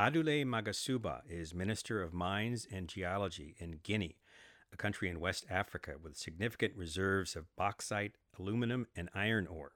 Abdoulaye Magassouba is Minister of Mines and Geology in Guinea, a country in West Africa with significant reserves of bauxite, aluminum, and iron ore.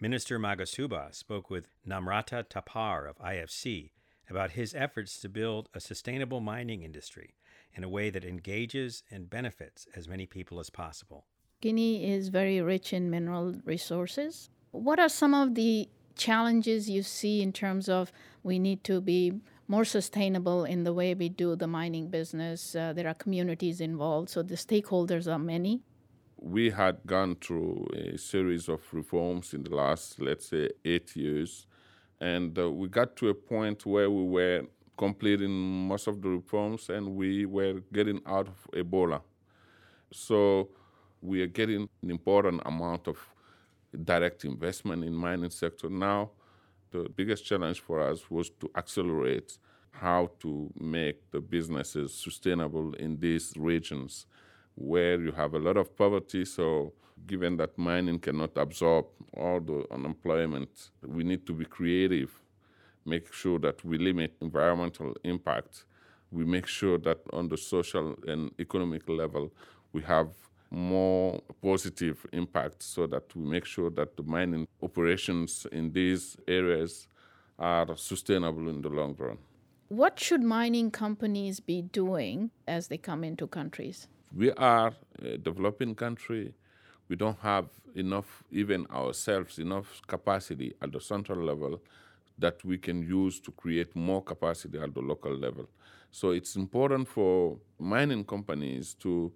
Minister Magassouba spoke with Namrata Tapar of IFC about his efforts to build a sustainable mining industry in a way that engages and benefits as many people as possible. Guinea is very rich in mineral resources. What are some of the challenges you see in terms of we need to be more sustainable in the way we do the mining business. Uh, there are communities involved, so the stakeholders are many. We had gone through a series of reforms in the last, let's say, eight years, and uh, we got to a point where we were completing most of the reforms and we were getting out of Ebola. So we are getting an important amount of direct investment in mining sector now the biggest challenge for us was to accelerate how to make the businesses sustainable in these regions where you have a lot of poverty. So, given that mining cannot absorb all the unemployment, we need to be creative, make sure that we limit environmental impact. We make sure that on the social and economic level, we have more positive impact so that we make sure that the mining operations in these areas are sustainable in the long run. What should mining companies be doing as they come into countries? We are a developing country. We don't have enough, even ourselves, enough capacity at the central level that we can use to create more capacity at the local level. So it's important for mining companies to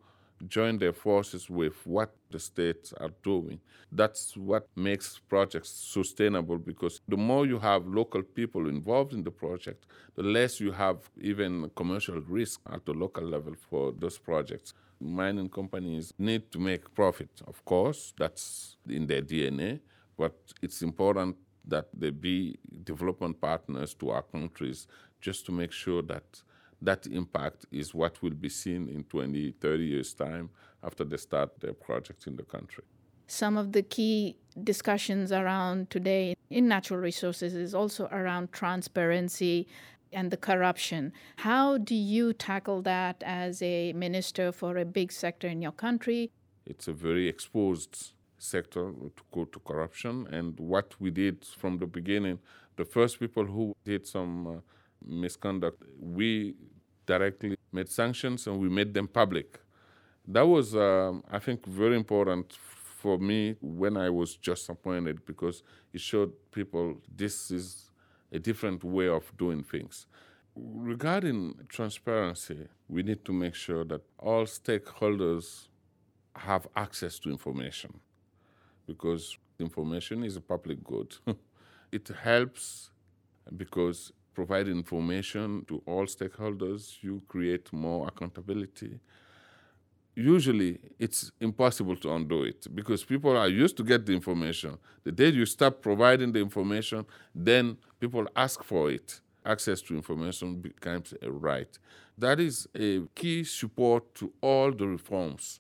join their forces with what the states are doing. That's what makes projects sustainable because the more you have local people involved in the project, the less you have even commercial risk at the local level for those projects. Mining companies need to make profit, of course, that's in their DNA, but it's important that they be development partners to our countries just to make sure that that impact is what will be seen in 20, 30 years' time after they start their projects in the country. Some of the key discussions around today in natural resources is also around transparency and the corruption. How do you tackle that as a minister for a big sector in your country? It's a very exposed sector to go to corruption. And what we did from the beginning, the first people who did some uh, misconduct, we directly made sanctions and we made them public. That was, um, I think, very important for me when I was just appointed because it showed people this is a different way of doing things. Regarding transparency, we need to make sure that all stakeholders have access to information because information is a public good. it helps because provide information to all stakeholders, you create more accountability. Usually, it's impossible to undo it because people are used to get the information. The day you stop providing the information, then people ask for it. Access to information becomes a right. That is a key support to all the reforms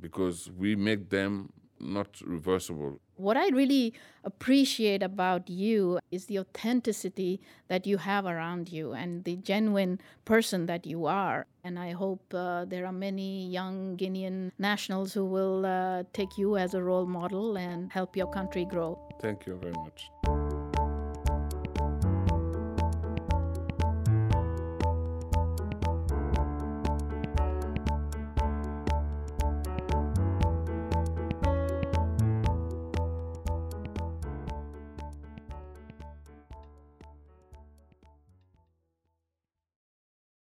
because we make them not reversible. What I really appreciate about you is the authenticity that you have around you and the genuine person that you are. And I hope uh, there are many young Guinean nationals who will uh, take you as a role model and help your country grow. Thank you very much.